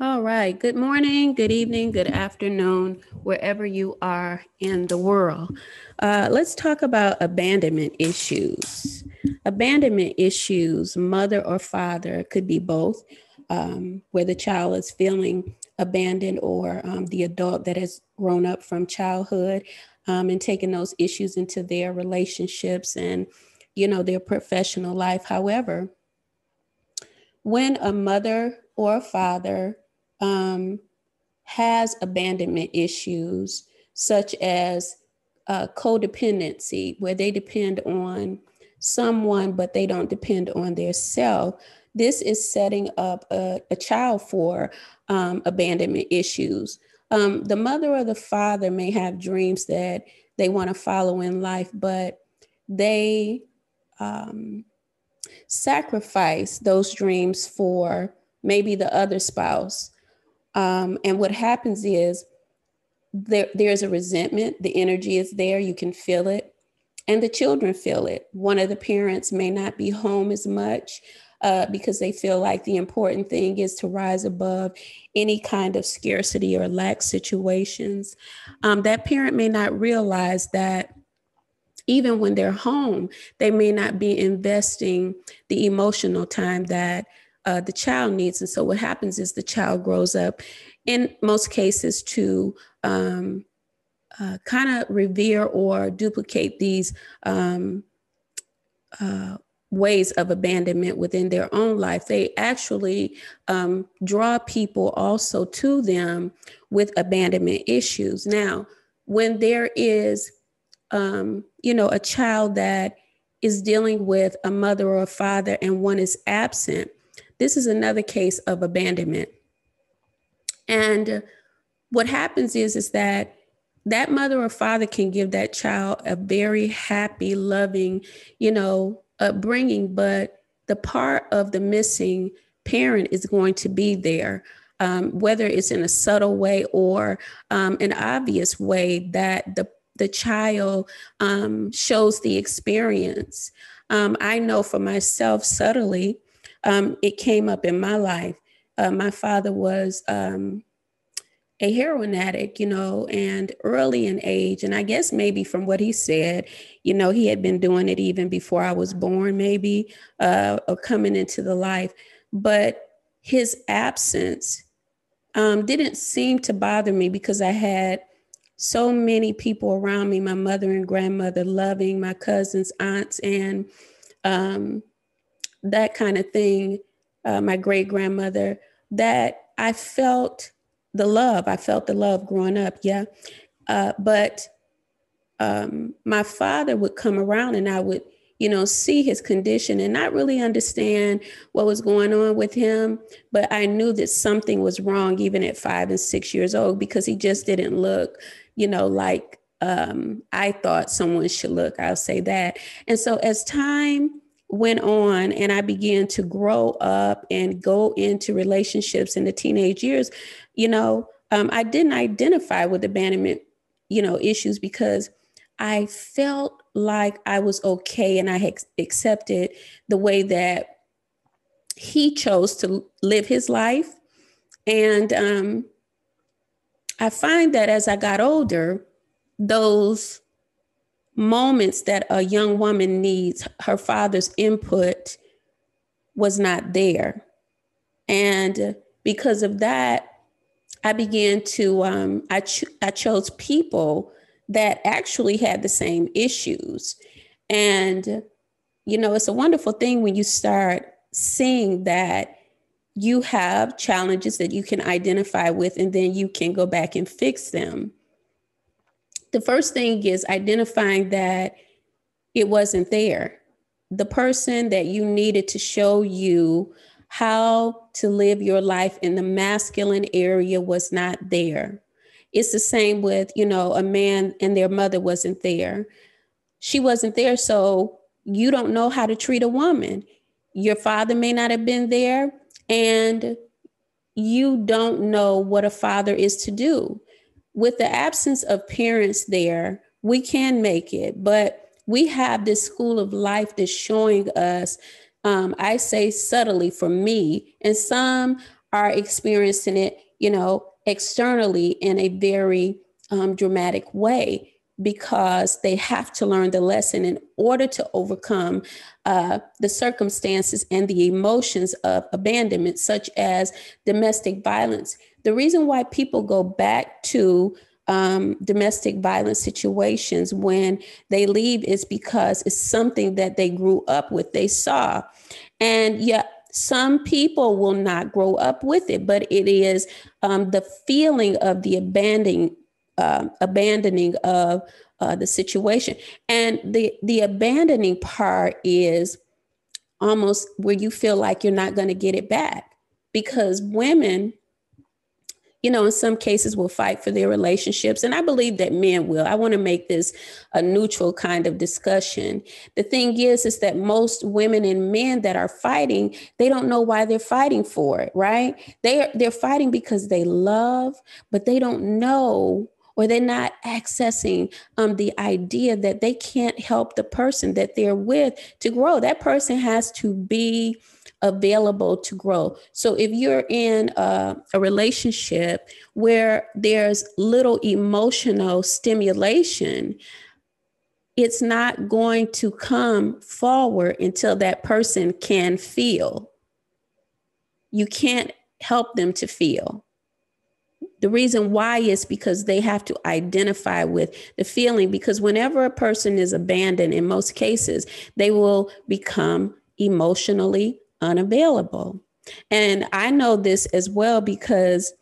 All right. Good morning, good evening, good afternoon, wherever you are in the world. Uh, let's talk about abandonment issues. Abandonment issues, mother or father, could be both, um, where the child is feeling abandoned or um, the adult that has grown up from childhood um, and taken those issues into their relationships and, you know, their professional life. However, when a mother or a father um, has abandonment issues, such as uh, codependency, where they depend on someone but they don't depend on their self. This is setting up a, a child for um, abandonment issues. Um, the mother or the father may have dreams that they want to follow in life, but they um, sacrifice those dreams for maybe the other spouse um, and what happens is there, there's a resentment, the energy is there, you can feel it, and the children feel it. One of the parents may not be home as much. Uh, because they feel like the important thing is to rise above any kind of scarcity or lack situations. Um, that parent may not realize that even when they're home, they may not be investing the emotional time that uh, the child needs. And so what happens is the child grows up, in most cases, to um, uh, kind of revere or duplicate these um, uh, ways of abandonment within their own life. They actually um, draw people also to them with abandonment issues. Now, when there is, um, you know, a child that is dealing with a mother or a father and one is absent, this is another case of abandonment. And what happens is, is that that mother or father can give that child a very happy, loving, you know, upbringing, but the part of the missing parent is going to be there. Um, whether it's in a subtle way or um, an obvious way that the the child um, shows the experience. Um, I know for myself subtly um, it came up in my life. Uh, my father was um, a heroin addict, you know, and early in age. And I guess maybe from what he said, you know, he had been doing it even before I was born, maybe, uh, or coming into the life. But his absence um, didn't seem to bother me because I had so many people around me my mother and grandmother loving, my cousins, aunts, and um, that kind of thing, uh, my great grandmother, that I felt the love. I felt the love growing up, yeah. Uh, but um, my father would come around and I would, you know, see his condition and not really understand what was going on with him. But I knew that something was wrong even at five and six years old because he just didn't look, you know, like um, I thought someone should look. I'll say that. And so as time went on and I began to grow up and go into relationships in the teenage years, you know, um, I didn't identify with abandonment, you know, issues because I felt like I was okay and I had accepted the way that he chose to live his life. And um, I find that as I got older, those moments that a young woman needs her father's input was not there. And because of that, I began to, um, I, ch- I chose people that actually had the same issues. And, you know, it's a wonderful thing when you start seeing that you have challenges that you can identify with, and then you can go back and fix them the first thing is identifying that it wasn't there. The person that you needed to show you how to live your life in the masculine area was not there. It's the same with, you know, a man and their mother wasn't there. She wasn't there, so you don't know how to treat a woman. Your father may not have been there, and you don't know what a father is to do with the absence of parents there, we can make it, but we have this school of life that's showing us, um, I say subtly for me, and some are experiencing it, you know, externally in a very um, dramatic way because they have to learn the lesson in order to overcome uh, the circumstances and the emotions of abandonment, such as domestic violence. The reason why people go back to um, domestic violence situations when they leave is because it's something that they grew up with, they saw. And yet, some people will not grow up with it, but it is um, the feeling of the abandoning, uh, abandoning of uh, the situation, and the the abandoning part is almost where you feel like you're not going to get it back because women you know, in some cases will fight for their relationships. And I believe that men will. I want to make this a neutral kind of discussion. The thing is, is that most women and men that are fighting, they don't know why they're fighting for it, right? They are they're fighting because they love, but they don't know or they're not accessing um, the idea that they can't help the person that they're with to grow. That person has to be available to grow. So if you're in a, a relationship where there's little emotional stimulation, it's not going to come forward until that person can feel. You can't help them to feel. The reason why is because they have to identify with the feeling. Because whenever a person is abandoned, in most cases, they will become emotionally unavailable. And I know this as well because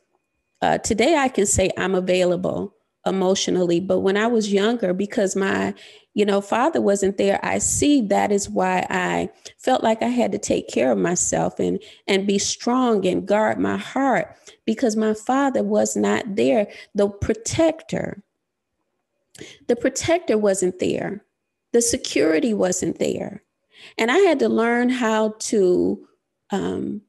uh, today I can say I'm available emotionally, but when I was younger, because my you know father wasn't there i see that is why i felt like i had to take care of myself and and be strong and guard my heart because my father was not there. The protector the protector wasn't there. The security wasn't there and I had to learn how to um,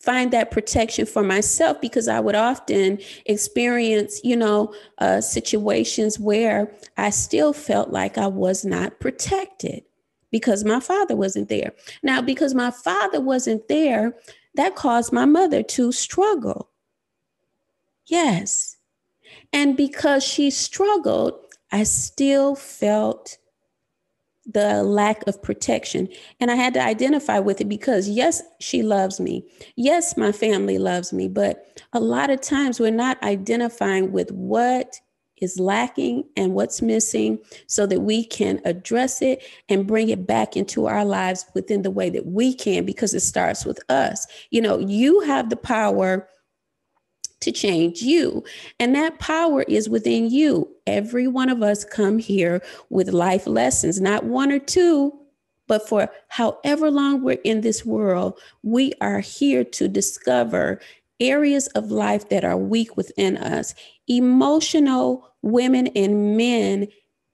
find that protection for myself because I would often experience, you know, uh, situations where I still felt like I was not protected because my father wasn't there. Now, because my father wasn't there, that caused my mother to struggle. Yes. And because she struggled, I still felt the lack of protection. And I had to identify with it because, yes, she loves me. Yes, my family loves me. But a lot of times we're not identifying with what is lacking and what's missing so that we can address it and bring it back into our lives within the way that we can because it starts with us. You know, you have the power to change you. And that power is within you. Every one of us come here with life lessons, not one or two, but for however long we're in this world, we are here to discover areas of life that are weak within us. Emotional women and men,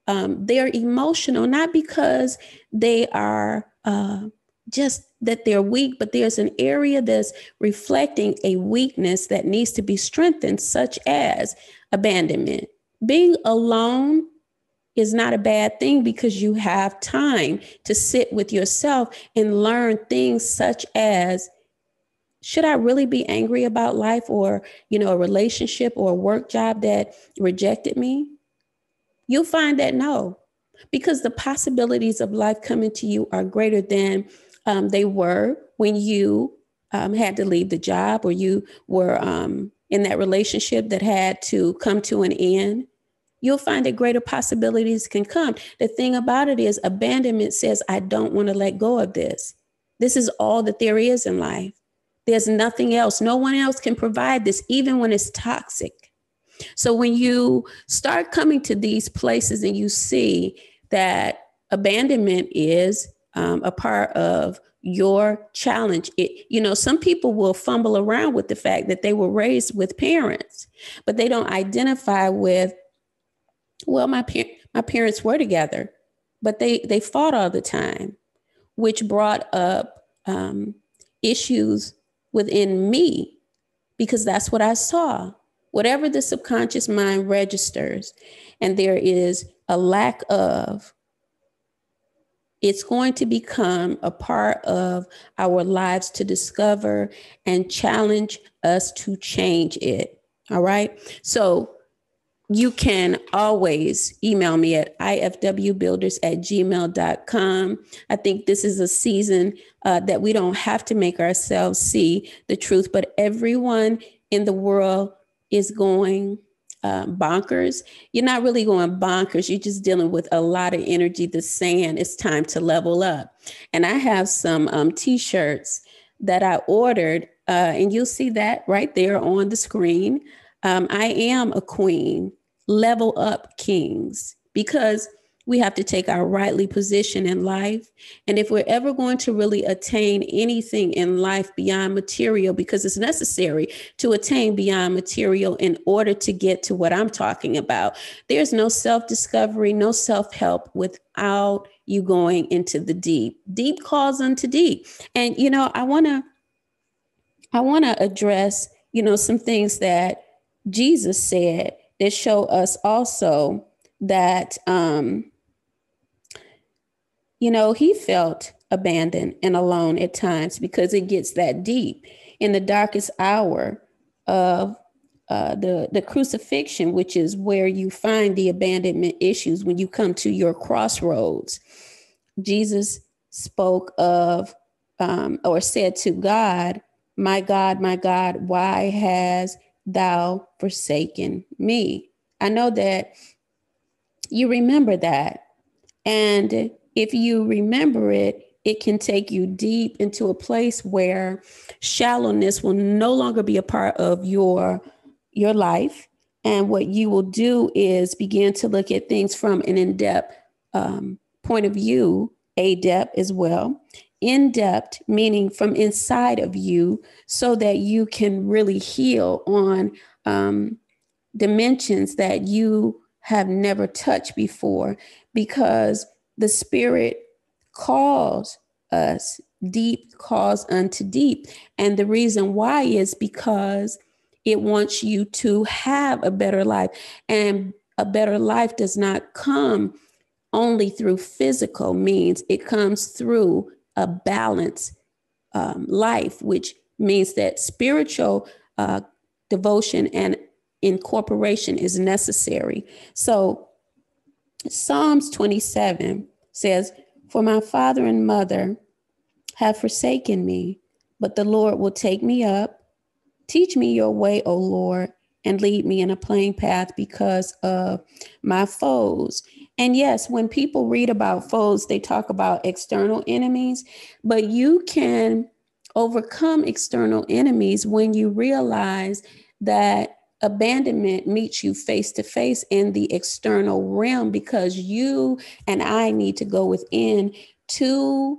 um, they're emotional not because they are uh, just that they're weak, but there's an area that's reflecting a weakness that needs to be strengthened, such as abandonment. Being alone is not a bad thing because you have time to sit with yourself and learn things such as should I really be angry about life or, you know, a relationship or a work job that rejected me? You'll find that no, because the possibilities of life coming to you are greater than um, they were when you um, had to leave the job or you were um, in that relationship that had to come to an end, you'll find that greater possibilities can come. The thing about it is, abandonment says, I don't want to let go of this. This is all that there is in life. There's nothing else. No one else can provide this, even when it's toxic. So when you start coming to these places and you see that abandonment is um, a part of your challenge. It, you know, some people will fumble around with the fact that they were raised with parents, but they don't identify with, well, my par- my parents were together, but they they fought all the time, which brought up um, issues within me because that's what I saw. Whatever the subconscious mind registers, and there is a lack of It's going to become a part of our lives to discover and challenge us to change it. All right. So you can always email me at ifwbuilders at gmail.com. I think this is a season uh, that we don't have to make ourselves see the truth, but everyone in the world is going uh, bonkers. You're not really going bonkers. You're just dealing with a lot of energy that's saying it's time to level up. And I have some um, t shirts that I ordered, uh, and you'll see that right there on the screen. Um, I am a queen, level up kings, because we have to take our rightly position in life. And if we're ever going to really attain anything in life beyond material, because it's necessary to attain beyond material in order to get to what I'm talking about, there's no self discovery, no self help without you going into the deep. Deep calls unto deep. And, you know, I want to. I want to address, you know, some things that Jesus said that show us also that um, you know, he felt abandoned and alone at times because it gets that deep in the darkest hour of uh, the the crucifixion, which is where you find the abandonment issues when you come to your crossroads. Jesus spoke of um, or said to God, "My God, my God, why has thou forsaken me?" I know that you remember that, and if you remember it, it can take you deep into a place where shallowness will no longer be a part of your your life. And what you will do is begin to look at things from an in-depth um, point of view a depth as well. In depth meaning from inside of you so that you can really heal on um, dimensions that you have never touched before. Because the Spirit calls us deep calls unto deep. And the reason why is because it wants you to have a better life. And a better life does not come only through physical means, it comes through a balanced um, life, which means that spiritual uh, devotion and incorporation is necessary. So Psalms 27 says, For my father and mother have forsaken me, but the Lord will take me up. Teach me your way, O Lord, and lead me in a plain path because of my foes. And yes, when people read about foes, they talk about external enemies, but you can overcome external enemies when you realize that abandonment meets you face to face in the external realm because you and I need to go within to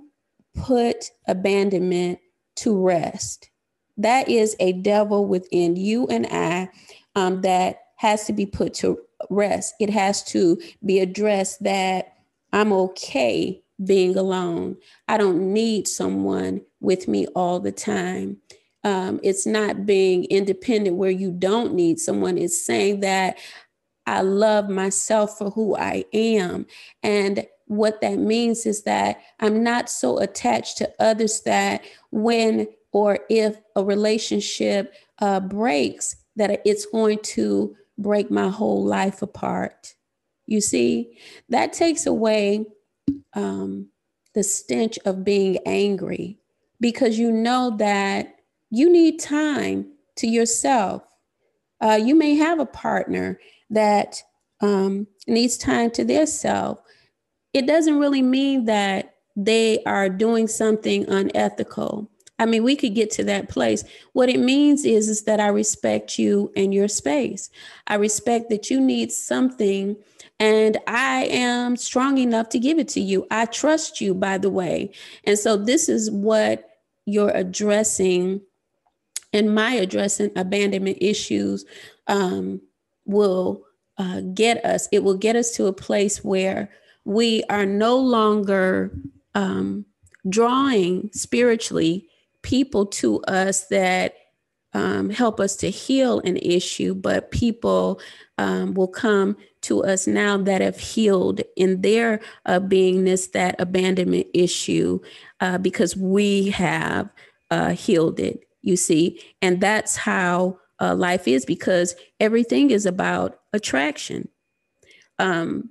put abandonment to rest. That is a devil within you and I um, that has to be put to rest. It has to be addressed that I'm okay being alone. I don't need someone with me all the time. Um, it's not being independent where you don't need someone. It's saying that I love myself for who I am. And what that means is that I'm not so attached to others that when or if a relationship uh, breaks, that it's going to break my whole life apart. You see, that takes away um, the stench of being angry because you know that you need time to yourself. Uh, you may have a partner that um, needs time to their self. It doesn't really mean that they are doing something unethical. I mean, we could get to that place. What it means is, is that I respect you and your space. I respect that you need something and I am strong enough to give it to you. I trust you, by the way. And so this is what you're addressing and my addressing abandonment issues um, will uh, get us, it will get us to a place where we are no longer um, drawing spiritually people to us that um, help us to heal an issue, but people um, will come to us now that have healed in their uh, beingness that abandonment issue uh, because we have uh, healed it, you see. And that's how uh, life is because everything is about attraction. Um,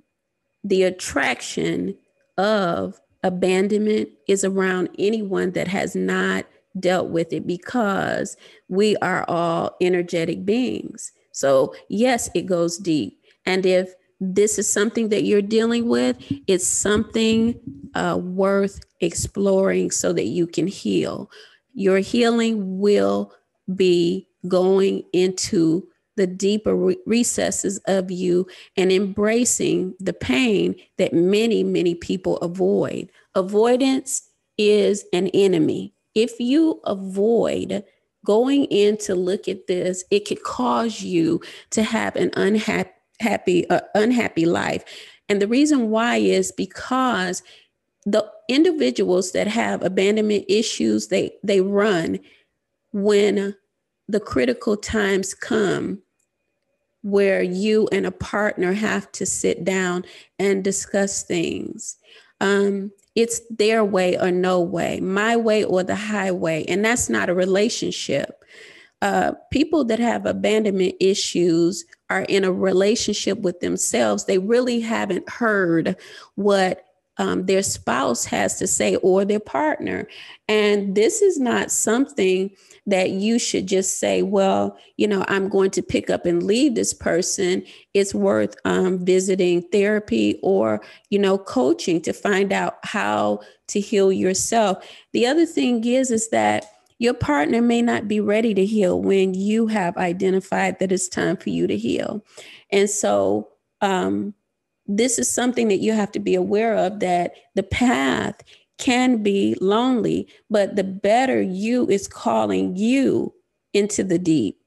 the attraction of abandonment is around anyone that has not dealt with it because we are all energetic beings. So, yes, it goes deep. And if this is something that you're dealing with, it's something uh, worth exploring so that you can heal. Your healing will be going into the deeper re- recesses of you and embracing the pain that many, many people avoid. Avoidance is an enemy. If you avoid going in to look at this, it could cause you to have an unhappy, happy, uh, unhappy life. And the reason why is because the individuals that have abandonment issues, they they run when the critical times come where you and a partner have to sit down and discuss things. Um, it's their way or no way, my way or the highway. And that's not a relationship. Uh, people that have abandonment issues are in a relationship with themselves. They really haven't heard what um, their spouse has to say or their partner. And this is not something that you should just say, well, you know, I'm going to pick up and leave this person. It's worth um, visiting therapy or, you know, coaching to find out how to heal yourself. The other thing is, is that your partner may not be ready to heal when you have identified that it's time for you to heal. And so, um, this is something that you have to be aware of that the path can be lonely, but the better you is calling you into the deep.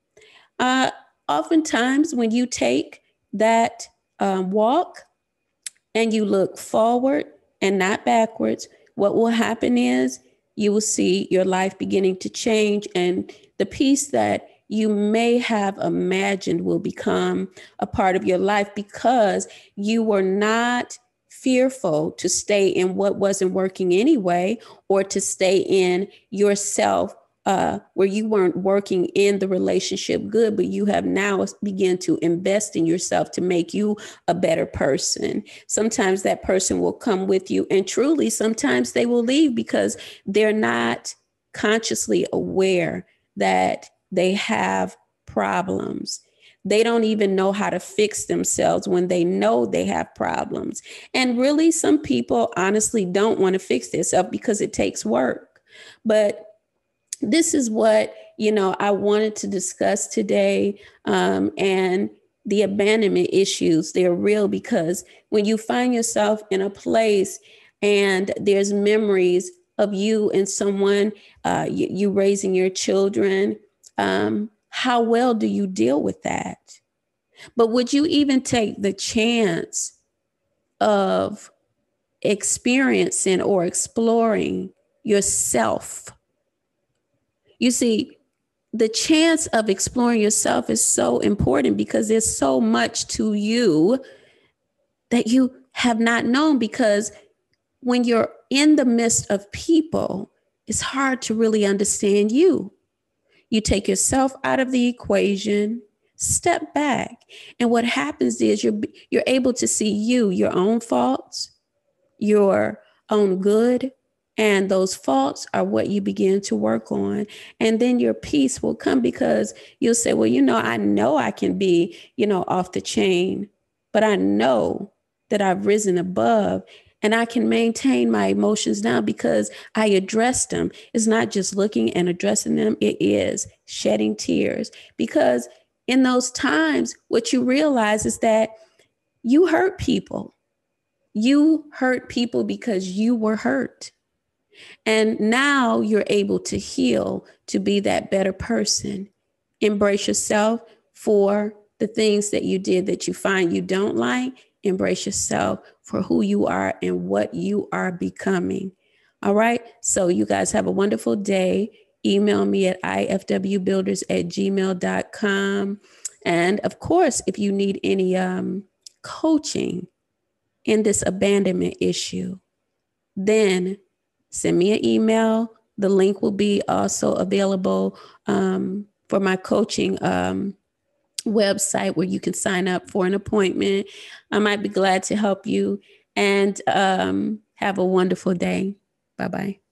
Uh, oftentimes, when you take that um, walk and you look forward and not backwards, what will happen is you will see your life beginning to change and the peace that you may have imagined will become a part of your life because you were not fearful to stay in what wasn't working anyway or to stay in yourself uh, where you weren't working in the relationship good, but you have now begun to invest in yourself to make you a better person. Sometimes that person will come with you, and truly, sometimes they will leave because they're not consciously aware that they have problems. They don't even know how to fix themselves when they know they have problems. And really, some people honestly don't want to fix themselves because it takes work. But this is what, you know, I wanted to discuss today. Um, and the abandonment issues, they're real because when you find yourself in a place and there's memories of you and someone, uh, you, you raising your children, um, how well do you deal with that? But would you even take the chance of experiencing or exploring yourself? You see, the chance of exploring yourself is so important because there's so much to you that you have not known because when you're in the midst of people, it's hard to really understand you. You take yourself out of the equation, step back. And what happens is you're you're able to see you, your own faults, your own good, and those faults are what you begin to work on. And then your peace will come because you'll say, Well, you know, I know I can be, you know, off the chain, but I know that I've risen above and I can maintain my emotions now because I addressed them. It's not just looking and addressing them, it is shedding tears. Because in those times, what you realize is that you hurt people. You hurt people because you were hurt. And now you're able to heal to be that better person. Embrace yourself for the things that you did that you find you don't like. Embrace yourself for who you are and what you are becoming. All right. So, you guys have a wonderful day. email me at ifwbuilders at gmail.com. And of course, if you need any um, coaching in this abandonment issue, then send me an email. The link will be also available um, for my coaching um, website where you can sign up for an appointment. I might be glad to help you and um, have a wonderful day. Bye bye.